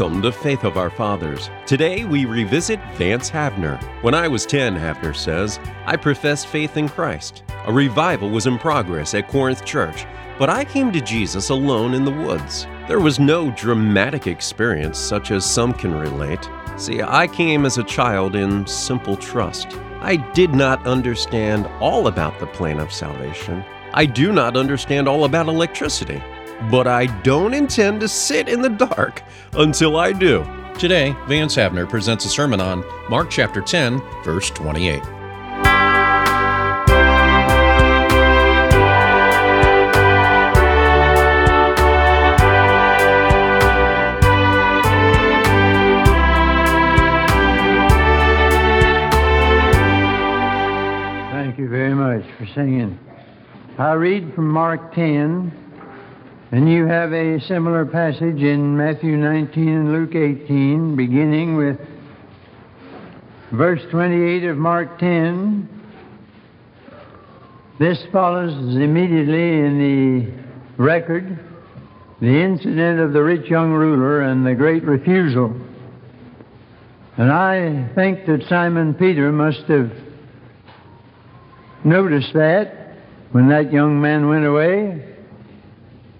Welcome to Faith of Our Fathers. Today we revisit Vance Havner. When I was 10, Havner says, I professed faith in Christ. A revival was in progress at Corinth Church, but I came to Jesus alone in the woods. There was no dramatic experience such as some can relate. See, I came as a child in simple trust. I did not understand all about the plan of salvation. I do not understand all about electricity but I don't intend to sit in the dark until I do. Today, Vance Havner presents a sermon on Mark chapter 10, verse 28. Thank you very much for singing. I read from Mark 10, and you have a similar passage in Matthew 19 and Luke 18, beginning with verse 28 of Mark 10. This follows immediately in the record the incident of the rich young ruler and the great refusal. And I think that Simon Peter must have noticed that when that young man went away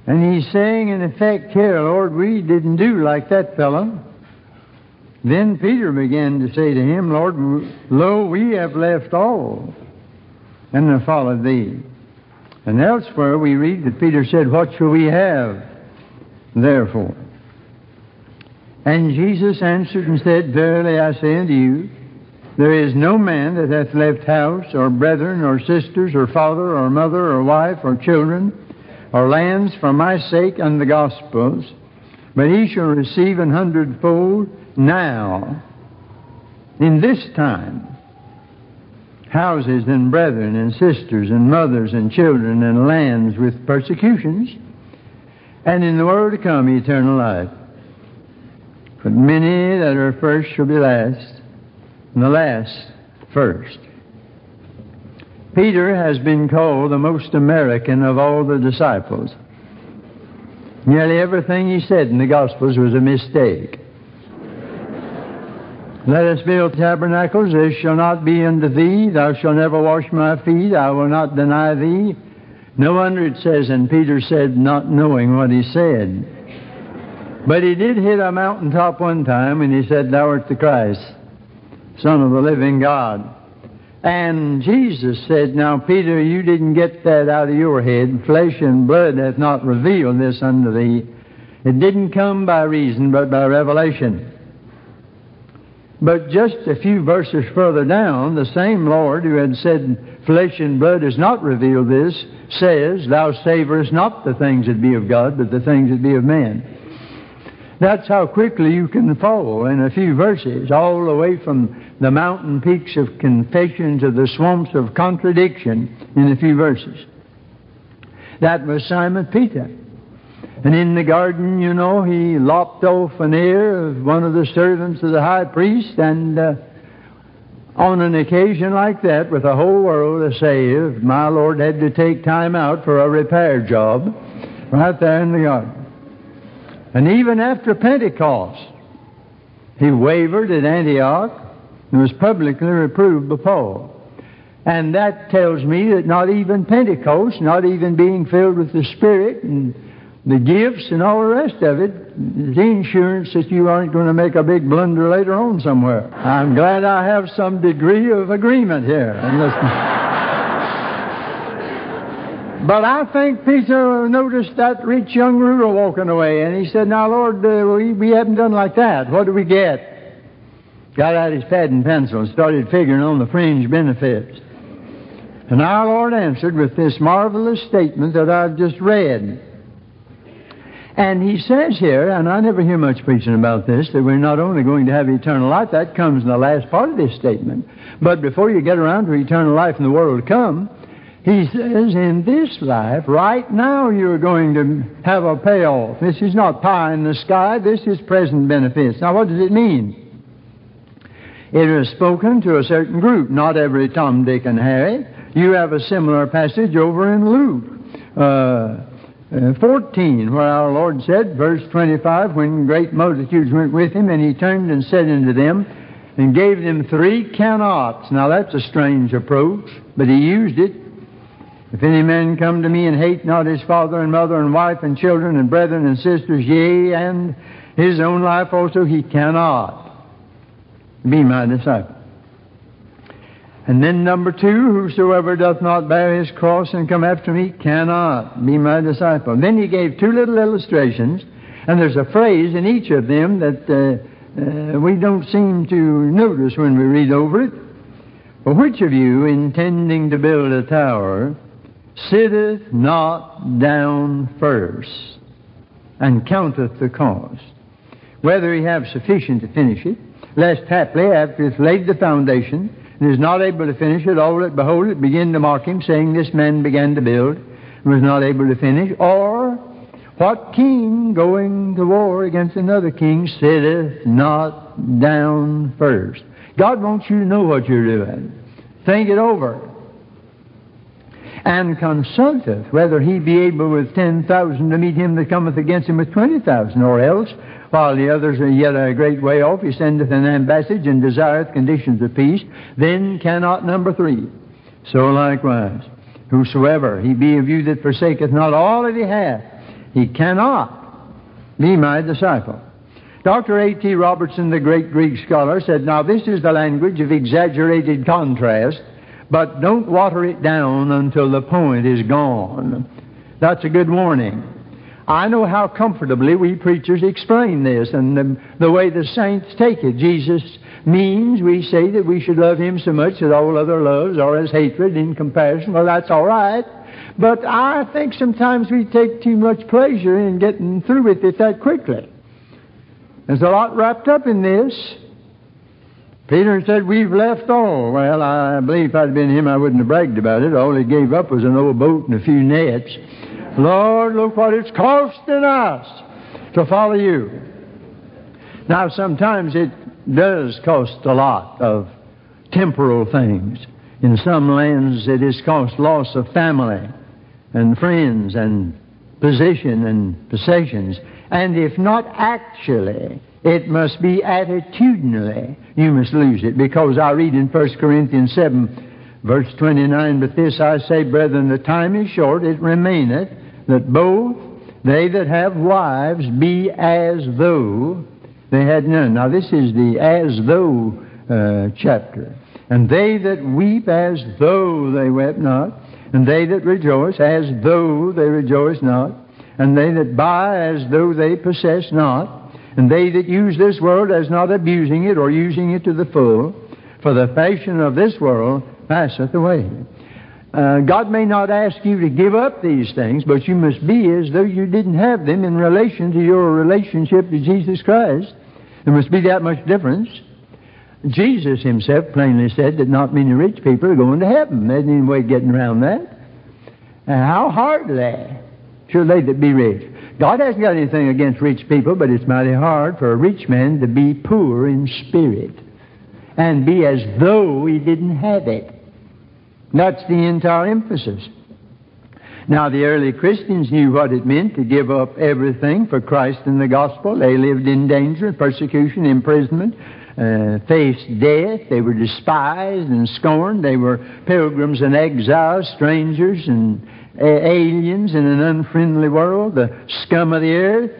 and he's saying, in effect, here, Lord, we didn't do like that fellow. Then Peter began to say to him, Lord, lo, we have left all and have followed thee. And elsewhere we read that Peter said, What shall we have, therefore? And Jesus answered and said, Verily I say unto you, there is no man that hath left house, or brethren, or sisters, or father, or mother, or wife, or children, or lands for my sake and the gospel's, but he shall receive an hundredfold now, in this time, houses and brethren and sisters and mothers and children and lands with persecutions, and in the world to come eternal life. But many that are first shall be last, and the last first. Peter has been called the most American of all the disciples. Nearly everything he said in the Gospels was a mistake. Let us build tabernacles, this shall not be unto thee, thou shalt never wash my feet, I will not deny thee. No wonder it says, and Peter said, not knowing what he said. But he did hit a mountaintop one time, and he said, Thou art the Christ, Son of the living God. And Jesus said, Now, Peter, you didn't get that out of your head. Flesh and blood hath not revealed this unto thee. It didn't come by reason, but by revelation. But just a few verses further down, the same Lord who had said, Flesh and blood has not revealed this, says, Thou savorest not the things that be of God, but the things that be of men. That's how quickly you can fall in a few verses, all the way from the mountain peaks of confession to the swamps of contradiction in a few verses. That was Simon Peter. And in the garden, you know, he lopped off an ear of one of the servants of the high priest, and uh, on an occasion like that, with the whole world saved, my Lord had to take time out for a repair job right there in the garden. And even after Pentecost, he wavered at Antioch and was publicly reproved Paul. And that tells me that not even Pentecost, not even being filled with the Spirit and the gifts and all the rest of it, is the insurance that you aren't going to make a big blunder later on somewhere. I'm glad I have some degree of agreement here. But I think Peter noticed that rich young ruler walking away, and he said, Now, Lord, uh, we, we haven't done like that. What do we get? Got out his pad and pencil and started figuring on the fringe benefits. And our Lord answered with this marvelous statement that I've just read. And he says here, and I never hear much preaching about this, that we're not only going to have eternal life, that comes in the last part of this statement. But before you get around to eternal life in the world to come, he says, in this life, right now, you're going to have a payoff. This is not pie in the sky, this is present benefits. Now, what does it mean? It is spoken to a certain group, not every Tom, Dick, and Harry. You have a similar passage over in Luke. Uh, uh, 14, where our Lord said, verse 25, when great multitudes went with him, and he turned and said unto them, and gave them three cannots. Now that's a strange approach, but he used it. If any man come to me and hate not his father and mother and wife and children and brethren and sisters, yea, and his own life also, he cannot be my disciple. And then number two, whosoever doth not bear his cross and come after me cannot be my disciple. Then he gave two little illustrations, and there's a phrase in each of them that uh, uh, we don't seem to notice when we read over it. For which of you, intending to build a tower, sitteth not down first and counteth the cost, whether he have sufficient to finish it, lest haply after he hath laid the foundation, and is not able to finish it, all that behold it begin to mock him, saying, This man began to build, and was not able to finish. Or, what king going to war against another king sitteth not down first? God wants you to know what you're doing. Think it over. And consulteth whether he be able with ten thousand to meet him that cometh against him with twenty thousand, or else while the others are yet a great way off, he sendeth an ambassage and desireth conditions of peace. Then cannot number three. So likewise, whosoever he be of you that forsaketh not all that he hath, he cannot be my disciple. Dr. A.T. Robertson, the great Greek scholar, said, Now this is the language of exaggerated contrast, but don't water it down until the point is gone. That's a good warning. I know how comfortably we preachers explain this and the, the, way the saints take it. Jesus means we say that we should love Him so much that all other loves are as hatred in comparison. Well, that's all right. But I think sometimes we take too much pleasure in getting through with it that quickly. There's a lot wrapped up in this. Peter said, We've left all. Well, I believe if I'd been him, I wouldn't have bragged about it. All he gave up was an old boat and a few nets. Lord, look what it's costing us to follow you. Now, sometimes it does cost a lot of temporal things. In some lands, it has cost loss of family and friends and position and possessions. And if not actually, it must be attitudinally you must lose it. Because I read in 1 Corinthians 7, verse 29, But this I say, brethren, the time is short, it remaineth that both they that have wives be as though they had none. Now, this is the as though uh, chapter. And they that weep as though they wept not, and they that rejoice as though they rejoice not, and they that buy as though they possess not, and they that use this world as not abusing it or using it to the full, for the fashion of this world passeth away. Uh, God may not ask you to give up these things, but you must be as though you didn't have them in relation to your relationship to Jesus Christ. There must be that much difference. Jesus himself plainly said that not many rich people are going to heaven. There's any way of getting around that. How hardly should they that be rich? God hasn't got anything against rich people, but it's mighty hard for a rich man to be poor in spirit and be as though he didn't have it. That's the entire emphasis. Now, the early Christians knew what it meant to give up everything for Christ and the gospel. They lived in danger, persecution, imprisonment, uh, faced death. They were despised and scorned. They were pilgrims and exiles, strangers and uh, aliens in an unfriendly world, the scum of the earth,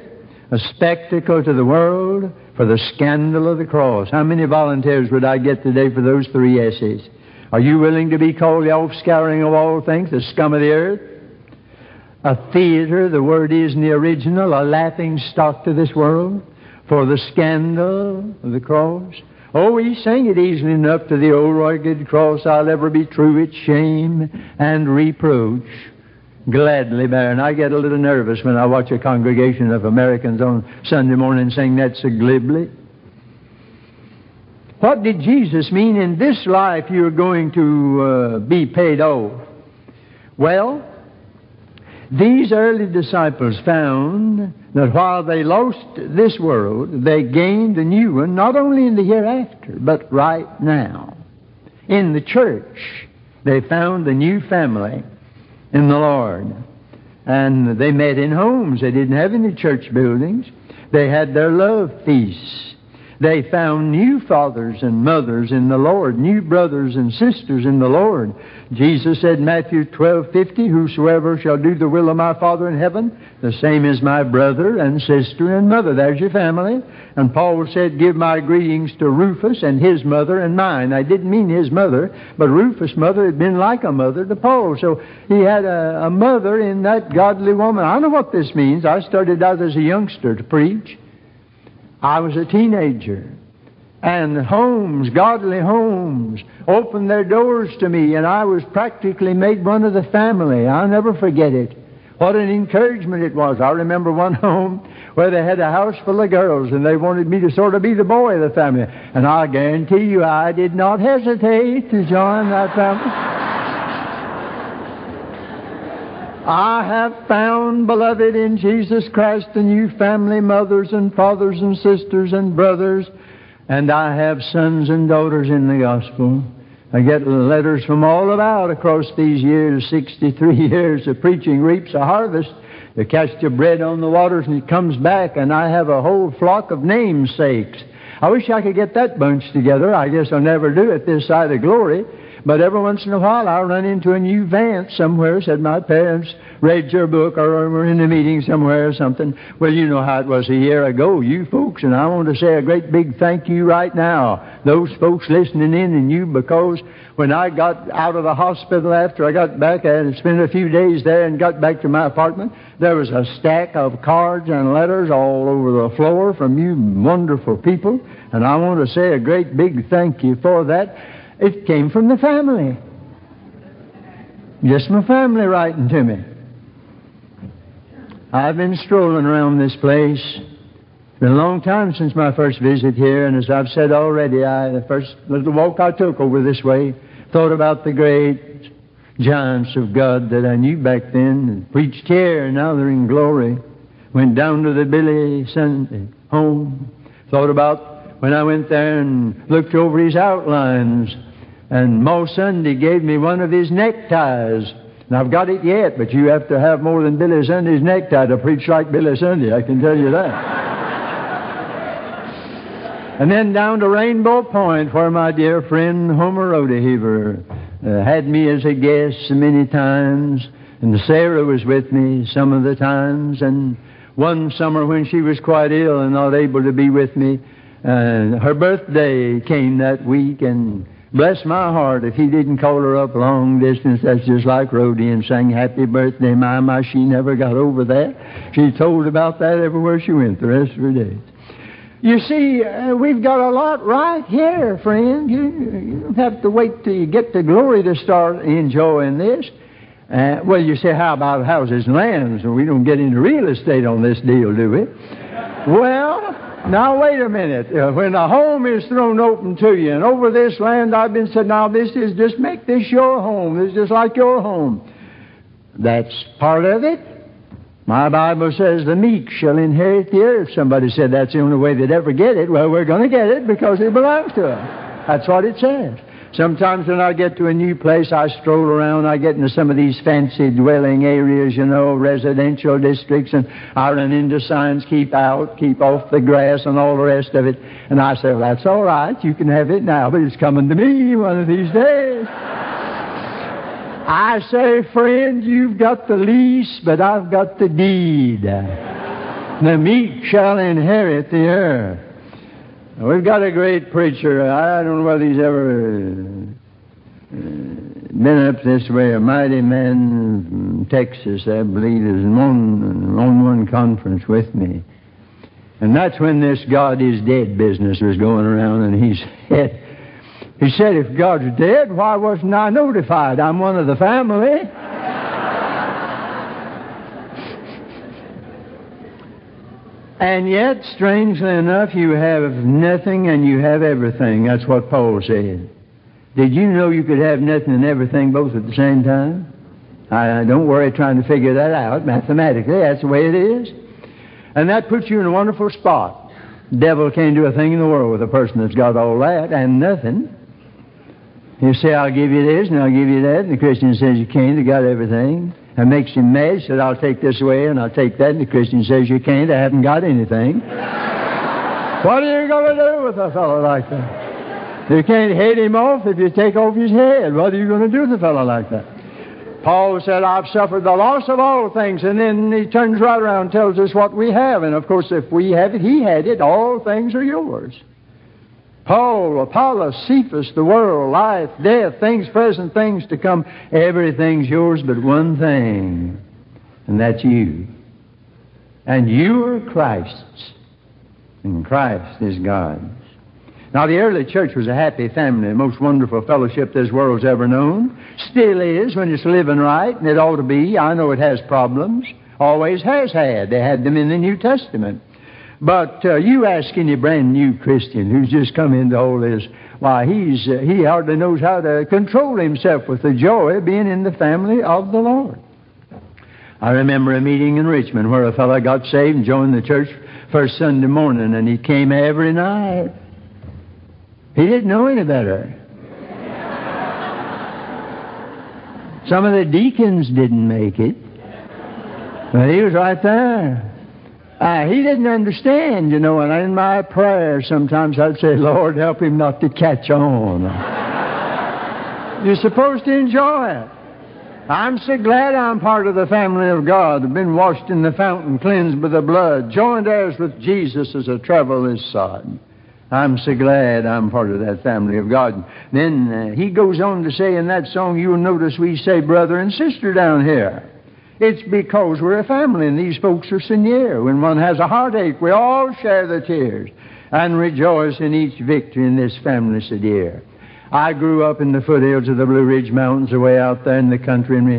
a spectacle to the world for the scandal of the cross. How many volunteers would I get today for those three essays? Are you willing to be called the offscouring of all things, the scum of the earth? A theater, the word is in the original, a laughing stock to this world for the scandal of the cross. Oh, we sing it easily enough to the old rugged cross. I'll ever be true its shame and reproach. Gladly Baron. I get a little nervous when I watch a congregation of Americans on Sunday morning sing that so glibly. What did Jesus mean in this life you're going to uh, be paid off? Well, these early disciples found that while they lost this world, they gained a new one, not only in the hereafter, but right now. In the church, they found a new family in the Lord. And they met in homes. They didn't have any church buildings. They had their love feasts. They found new fathers and mothers in the Lord, new brothers and sisters in the Lord. Jesus said, Matthew 12, 50, Whosoever shall do the will of my Father in heaven, the same is my brother and sister and mother. There's your family. And Paul said, Give my greetings to Rufus and his mother and mine. I didn't mean his mother, but Rufus' mother had been like a mother to Paul. So he had a, a mother in that godly woman. I know what this means. I started out as a youngster to preach. I was a teenager. And homes, godly homes, opened their doors to me, and I was practically made one of the family. I'll never forget it. What an encouragement it was. I remember one home where they had a house full of girls, and they wanted me to sort of be the boy of the family. And I guarantee you, I did not hesitate to join that family. I have found, beloved, in Jesus Christ, the new family mothers and fathers and sisters and brothers, and I have sons and daughters in the gospel. I get letters from all about across these years, 63 years of preaching reaps a harvest. You cast your bread on the waters and it comes back, and I have a whole flock of namesakes. I wish I could get that bunch together. I guess I'll never do it this side of glory. But every once in a while I'll run into a new Vance somewhere, said my parents read your book or were in a meeting somewhere or something. Well, you know how it was a year ago, you folks, and I want to say a great big thank you right now. Those folks listening in and you because when I got out of the hospital after I got back and spent a few days there and got back to my apartment, there was a stack of cards and letters all over the floor from you wonderful people. And I want to say a great big thank you for that. It came from the family. Just my family writing to me. I've been strolling around this place. It's been a long time since my first visit here, and as I've said already, I, the first little walk I took over this way, thought about the great giants of God that I knew back then, and preached here, and now they're in glory. Went down to the Billy Sunday home, thought about when I went there and looked over his outlines and Ma Sunday gave me one of his neckties. And I've got it yet, but you have to have more than Billy Sunday's necktie to preach like Billy Sunday, I can tell you that. and then down to Rainbow Point, where my dear friend Homer Rodeheaver uh, had me as a guest many times. And Sarah was with me some of the times. And one summer when she was quite ill and not able to be with me, uh, her birthday came that week, and Bless my heart, if he didn't call her up long distance, that's just like Rhodey and sang Happy Birthday, my, my. She never got over that. She told about that everywhere she went the rest of her days. You see, uh, we've got a lot right here, friend. You, you don't have to wait till you get to glory to start enjoying this. Uh, well, you say, how about houses and lands? We don't get into real estate on this deal, do we? Well, now, wait a minute. Uh, when a home is thrown open to you, and over this land I've been said, now this is just make this your home. This is just like your home. That's part of it. My Bible says the meek shall inherit the earth. Somebody said that's the only way they'd ever get it. Well, we're going to get it because it belongs to us. That's what it says. Sometimes when I get to a new place, I stroll around. I get into some of these fancy dwelling areas, you know, residential districts, and I run into signs, keep out, keep off the grass, and all the rest of it. And I say, well, that's all right. You can have it now, but it's coming to me one of these days. I say, friend, you've got the lease, but I've got the deed. The meek shall inherit the earth. We've got a great preacher. I don't know whether he's ever uh, been up this way. A mighty man from Texas, I believe, is on, on one conference with me. And that's when this God is dead business was going around, and he said, he said, if God's dead, why wasn't I notified? I'm one of the family. And yet, strangely enough, you have nothing and you have everything. That's what Paul said. Did you know you could have nothing and everything both at the same time? I, don't worry trying to figure that out mathematically. That's the way it is. And that puts you in a wonderful spot. Devil can't do a thing in the world with a person that's got all that and nothing. You say, I'll give you this and I'll give you that. And the Christian says, You can't. You got everything. That makes him mad. He said, I'll take this away and I'll take that. And the Christian says, You can't. I haven't got anything. what are you going to do with a fellow like that? You can't head him off if you take off his head. What are you going to do with a fellow like that? Paul said, I've suffered the loss of all things. And then he turns right around and tells us what we have. And of course, if we have it, he had it. All things are yours. Paul, Apollos, Cephas, the world, life, death, things present, things to come, everything's yours but one thing, and that's you. And you are Christ's, and Christ is God's. Now, the early church was a happy family, the most wonderful fellowship this world's ever known. Still is when it's living right, and it ought to be. I know it has problems, always has had. They had them in the New Testament. But uh, you ask any brand new Christian who's just come into all this, why, he's, uh, he hardly knows how to control himself with the joy of being in the family of the Lord. I remember a meeting in Richmond where a fellow got saved and joined the church first Sunday morning, and he came every night. He didn't know any better. Some of the deacons didn't make it, but he was right there. Uh, he didn't understand, you know, and in my prayer sometimes I'd say, Lord, help him not to catch on. You're supposed to enjoy it. I'm so glad I'm part of the family of God. I've been washed in the fountain, cleansed by the blood, joined heirs with Jesus as a travel is sod. I'm so glad I'm part of that family of God. Then uh, he goes on to say in that song, you'll notice we say brother and sister down here. It's because we're a family and these folks are near. When one has a heartache, we all share the tears and rejoice in each victory in this family so dear. I grew up in the foothills of the Blue Ridge Mountains away out there in the country and we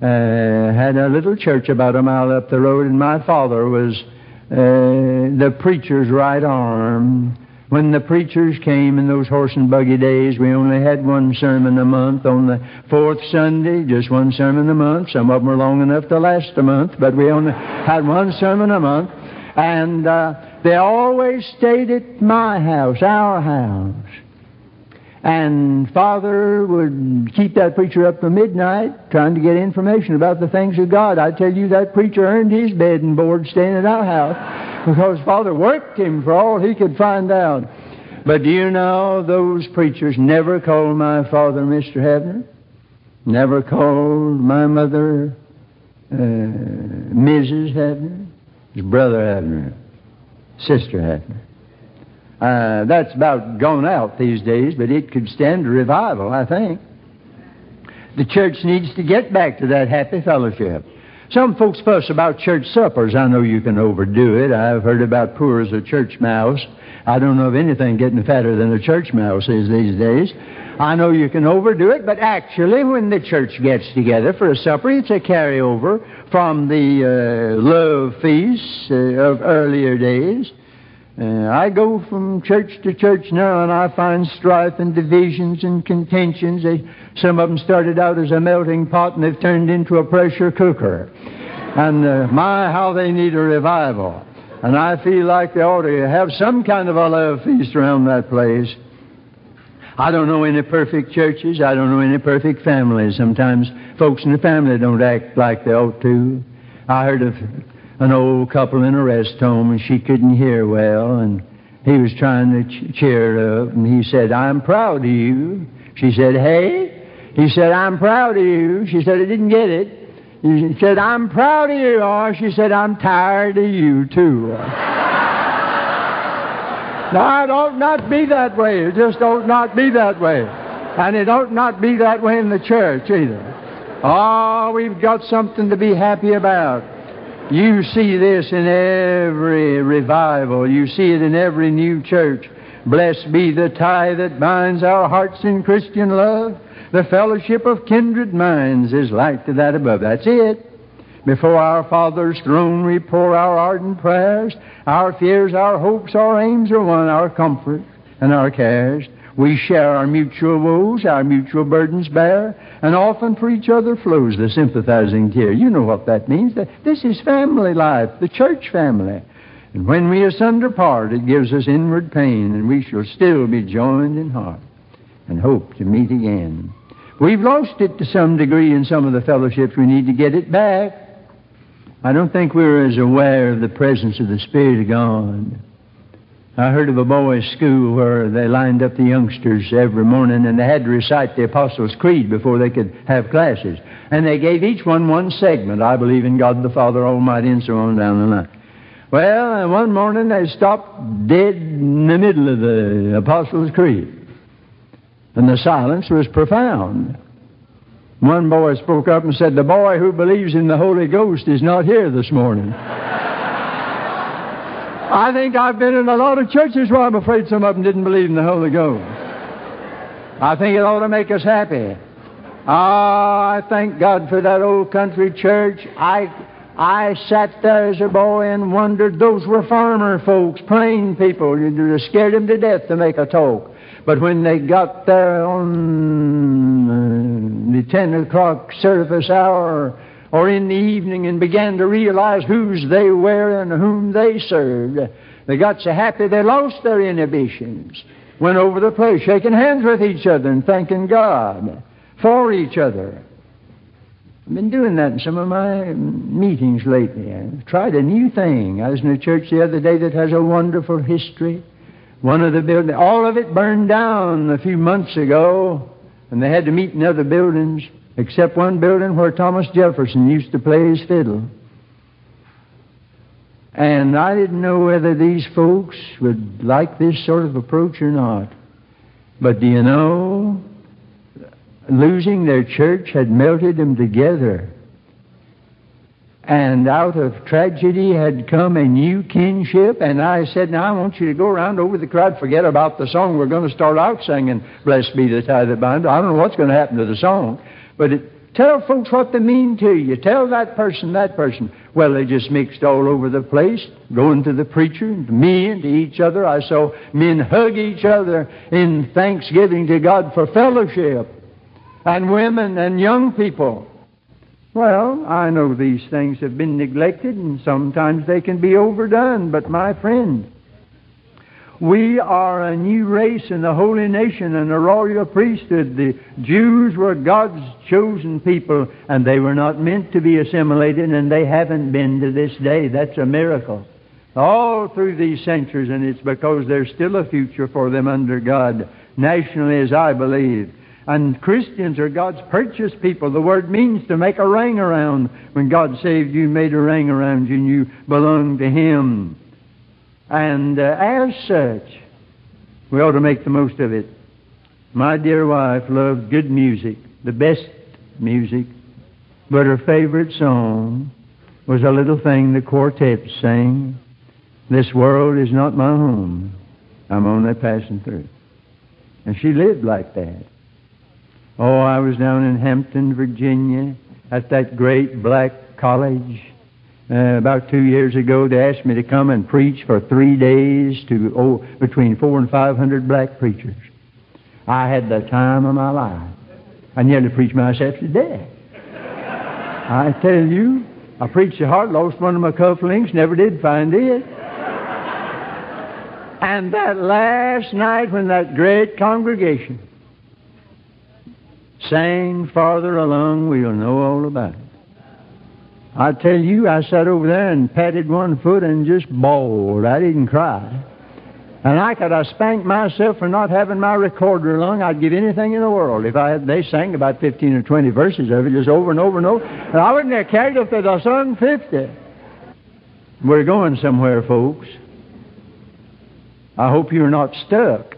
uh, had a little church about a mile up the road and my father was uh, the preacher's right arm when the preachers came in those horse and buggy days, we only had one sermon a month. On the fourth Sunday, just one sermon a month. Some of them were long enough to last a month, but we only had one sermon a month. And uh, they always stayed at my house, our house. And Father would keep that preacher up to midnight trying to get information about the things of God. I tell you, that preacher earned his bed and board staying at our house because Father worked him for all he could find out. But do you know those preachers never called my father Mr. Havner? Never called my mother uh, Mrs. Havner? His brother Havner, sister Havner. Uh, that's about gone out these days, but it could stand a revival, I think. The church needs to get back to that happy fellowship. Some folks fuss about church suppers. I know you can overdo it. I've heard about poor as a church mouse. I don't know of anything getting fatter than a church mouse is these days. I know you can overdo it, but actually, when the church gets together for a supper, it's a carryover from the uh, love feasts uh, of earlier days. Uh, I go from church to church now and I find strife and divisions and contentions. They, some of them started out as a melting pot and they've turned into a pressure cooker. And uh, my, how they need a revival. And I feel like they ought to have some kind of a love feast around that place. I don't know any perfect churches. I don't know any perfect families. Sometimes folks in the family don't act like they ought to. I heard of an old couple in a rest home, and she couldn't hear well, and he was trying to ch- cheer her up, and he said, I'm proud of you. She said, Hey? He said, I'm proud of you. She said, I didn't get it. He said, I'm proud of you. Or she said, I'm tired of you, too. now, it ought not be that way. It just ought not be that way. And it ought not be that way in the church either. Oh, we've got something to be happy about. You see this in every revival. You see it in every new church. Blessed be the tie that binds our hearts in Christian love. The fellowship of kindred minds is like to that above. That's it. Before our Father's throne we pour our ardent prayers. Our fears, our hopes, our aims are one, our comfort and our cares. We share our mutual woes, our mutual burdens bear, and often for each other flows the sympathizing tear. You know what that means. This is family life, the church family. And when we asunder part, it gives us inward pain, and we shall still be joined in heart. and hope to meet again. We've lost it to some degree in some of the fellowships. We need to get it back. I don't think we're as aware of the presence of the Spirit of God. I heard of a boys' school where they lined up the youngsters every morning and they had to recite the Apostles' Creed before they could have classes. And they gave each one one segment. I believe in God the Father Almighty and so on down the line. Well, one morning they stopped dead in the middle of the Apostles' Creed. And the silence was profound. One boy spoke up and said, The boy who believes in the Holy Ghost is not here this morning. I think I've been in a lot of churches where I'm afraid some of them didn't believe in the Holy Ghost. I think it ought to make us happy. Ah, I thank God for that old country church. I, I sat there as a boy and wondered. Those were farmer folks, plain people. You scared them to death to make a talk. But when they got there on the 10 o'clock service hour or in the evening and began to realize whose they were and whom they served, they got so happy they lost their inhibitions. Went over the place shaking hands with each other and thanking God for each other. I've been doing that in some of my meetings lately. I tried a new thing. I was in a church the other day that has a wonderful history. One of the buildings, all of it burned down a few months ago, and they had to meet in other buildings, except one building where Thomas Jefferson used to play his fiddle. And I didn't know whether these folks would like this sort of approach or not. But do you know, losing their church had melted them together and out of tragedy had come a new kinship. And I said, Now I want you to go around over the crowd, forget about the song we're going to start out singing, Blessed be the tie that binds. I don't know what's going to happen to the song, but it, tell folks what they mean to you. Tell that person, that person. Well, they just mixed all over the place, going to the preacher, and to me, and to each other. I saw men hug each other in thanksgiving to God for fellowship, and women and young people. Well, I know these things have been neglected and sometimes they can be overdone, but my friend, we are a new race and a holy nation and a royal priesthood. The Jews were God's chosen people and they were not meant to be assimilated and they haven't been to this day. That's a miracle. All through these centuries and it's because there's still a future for them under God, nationally as I believe. And Christians are God's purchased people. The word means to make a ring around. When God saved you, made a ring around you, and you belong to Him. And uh, as such, we ought to make the most of it. My dear wife loved good music, the best music, but her favorite song was a little thing the quartet sang. This world is not my home. I'm only passing through. And she lived like that. Oh, I was down in Hampton, Virginia, at that great black college uh, about two years ago. They asked me to come and preach for three days to oh, between four and five hundred black preachers. I had the time of my life. I nearly preached myself to death. I tell you, I preached so hard, lost one of my cufflinks, never did find it. And that last night when that great congregation sang farther along, we'll know all about it. I tell you, I sat over there and patted one foot and just bawled. I didn't cry. And I could have spanked myself for not having my recorder along. I'd give anything in the world if I had, they sang about 15 or 20 verses of it just over and over and over. And I wouldn't have cared if they'd have sung 50. We're going somewhere, folks. I hope you're not stuck.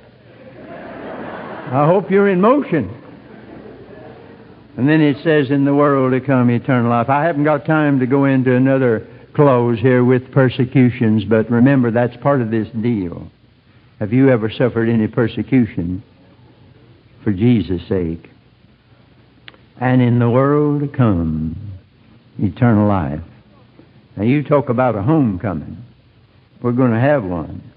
I hope you're in motion. And then it says, in the world to come, eternal life. I haven't got time to go into another close here with persecutions, but remember, that's part of this deal. Have you ever suffered any persecution for Jesus' sake? And in the world to come, eternal life. Now, you talk about a homecoming. We're going to have one.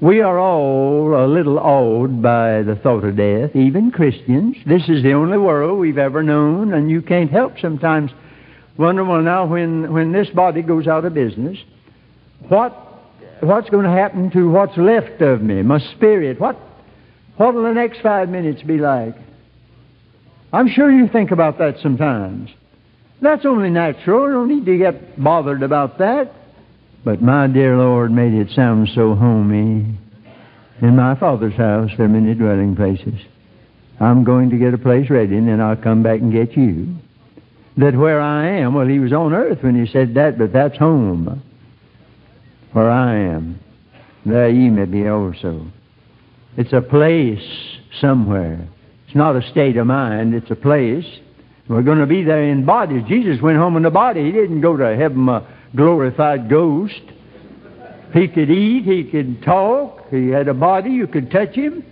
We are all a little awed by the thought of death, even Christians. This is the only world we've ever known, and you can't help sometimes wonder, well, now when, when this body goes out of business, what, what's going to happen to what's left of me, my spirit? What, What will the next five minutes be like? I'm sure you think about that sometimes. That's only natural. Don't need to get bothered about that. But my dear Lord made it sound so homey. In my Father's house there are many dwelling places. I'm going to get a place ready, and then I'll come back and get you. That where I am, well, he was on earth when he said that, but that's home. Where I am, there ye may be also. It's a place somewhere. It's not a state of mind, it's a place. We're going to be there in bodies. Jesus went home in a body. He didn't go to heaven a glorified ghost. He could eat, he could talk, he had a body, you could touch him.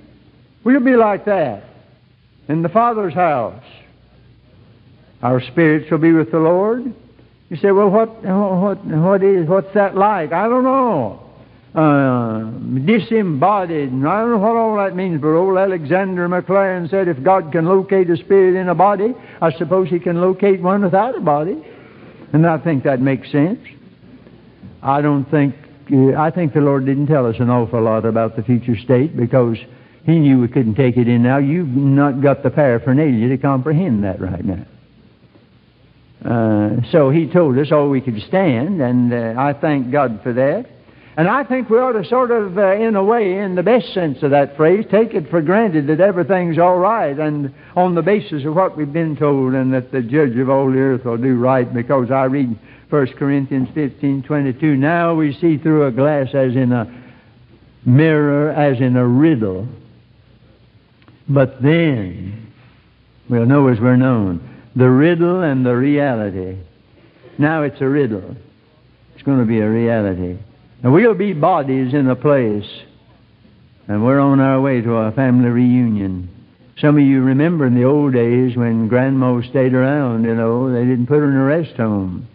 We'll be like that in the Father's house. Our spirits will be with the Lord. You say, well, what, what, what is, what's that like? I don't know. Uh, disembodied. And I don't know what all that means, but old Alexander Maclaren said if God can locate a spirit in a body, I suppose he can locate one without a body. And I think that makes sense. I don't think, uh, I think the Lord didn't tell us an awful lot about the future state because he knew we couldn't take it in now. You've not got the paraphernalia to comprehend that right now. Uh, so he told us all we could stand, and uh, I thank God for that. And I think we ought to sort of, uh, in a way, in the best sense of that phrase, take it for granted that everything's all right, and on the basis of what we've been told, and that the Judge of all the earth will do right, because I read 1 Corinthians 15, 22, now we see through a glass as in a mirror, as in a riddle. But then, we'll know as we're known, the riddle and the reality. Now it's a riddle. It's going to be a reality. And we'll be bodies in a place. And we're on our way to a family reunion. Some of you remember in the old days when grandma stayed around, you know, they didn't put her in a rest home.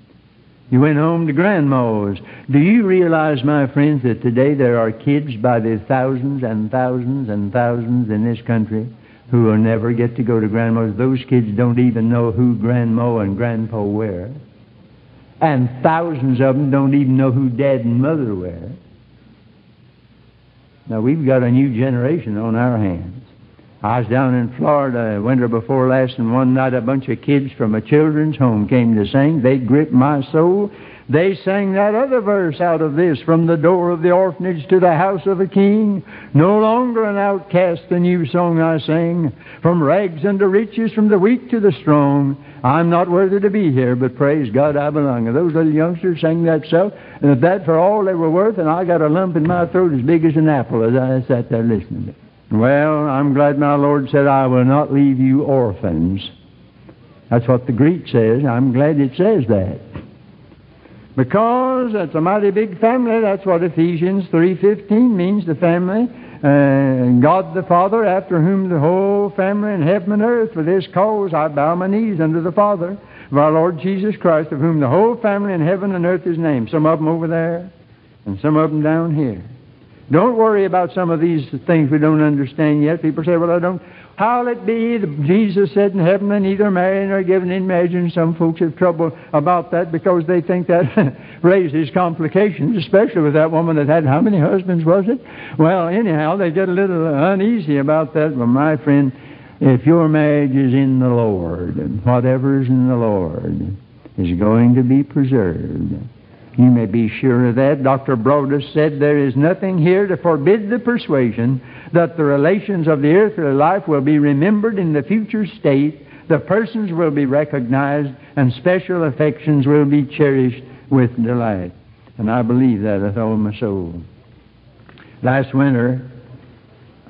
You went home to grandma's. Do you realize, my friends, that today there are kids by the thousands and thousands and thousands in this country who will never get to go to grandma's? Those kids don't even know who grandma and grandpa were. And thousands of them don't even know who dad and mother were. Now, we've got a new generation on our hands. I was down in Florida winter before last, and one night a bunch of kids from a children's home came to sing. They gripped my soul. They sang that other verse out of this from the door of the orphanage to the house of a king. No longer an outcast, the new song I sing. From rags unto riches, from the weak to the strong. I'm not worthy to be here, but praise God I belong. And those little youngsters sang that so, and that for all they were worth, and I got a lump in my throat as big as an apple as I sat there listening to it. Well, I'm glad my Lord said, I will not leave you orphans. That's what the Greek says. I'm glad it says that. Because it's a mighty big family. That's what Ephesians 3.15 means, the family. Uh, God the Father, after whom the whole family in heaven and earth, for this cause I bow my knees unto the Father of our Lord Jesus Christ, of whom the whole family in heaven and earth is named. Some of them over there, and some of them down here. Don't worry about some of these things we don't understand yet. People say, well, I don't. How'll it be? Jesus said in heaven, and neither marrying nor giving in marriage. And some folks have trouble about that because they think that raises complications, especially with that woman that had how many husbands was it? Well, anyhow, they get a little uneasy about that. Well, my friend, if your marriage is in the Lord, and whatever is in the Lord is going to be preserved. You may be sure of that. Dr. Broadus said there is nothing here to forbid the persuasion that the relations of the earthly life will be remembered in the future state, the persons will be recognized, and special affections will be cherished with delight. And I believe that with all my soul. Last winter,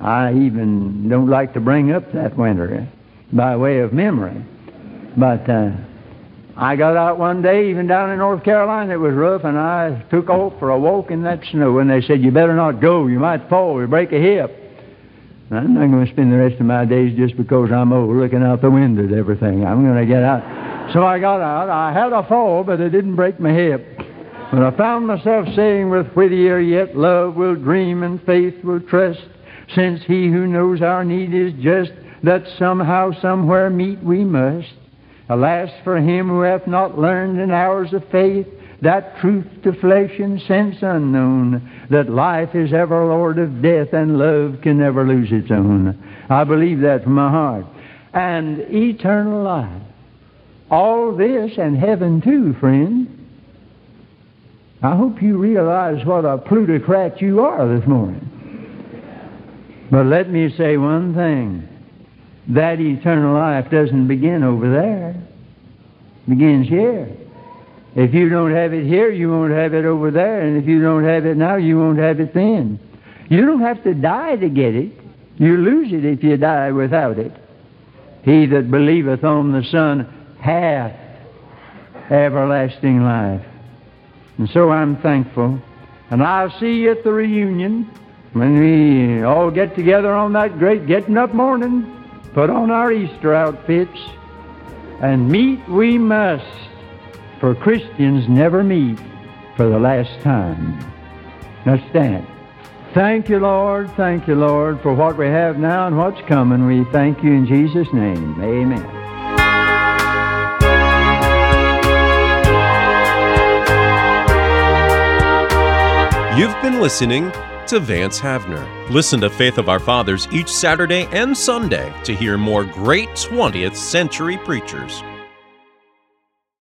I even don't like to bring up that winter by way of memory, but uh, I got out one day, even down in North Carolina, it was rough, and I took off for a walk in that snow. And they said, You better not go. You might fall. You break a hip. And I'm not going to spend the rest of my days just because I'm old looking out the window at everything. I'm going to get out. So I got out. I had a fall, but it didn't break my hip. But I found myself saying with Whittier, Yet love will dream and faith will trust, since he who knows our need is just, that somehow, somewhere meet we must. Alas for him who hath not learned in hours of faith that truth to flesh and sense unknown, that life is ever Lord of death and love can never lose its own. I believe that from my heart. And eternal life. All this and heaven too, friend. I hope you realize what a plutocrat you are this morning. But let me say one thing. That eternal life doesn't begin over there. It begins here. If you don't have it here, you won't have it over there. And if you don't have it now, you won't have it then. You don't have to die to get it. You lose it if you die without it. He that believeth on the Son hath everlasting life. And so I'm thankful. And I'll see you at the reunion when we all get together on that great getting up morning, put on our Easter outfits, and meet we must, for Christians never meet for the last time. Now stand. Thank you, Lord. Thank you, Lord, for what we have now and what's coming. We thank you in Jesus' name. Amen. You've been listening to Vance Havner. Listen to Faith of Our Fathers each Saturday and Sunday to hear more great 20th century preachers.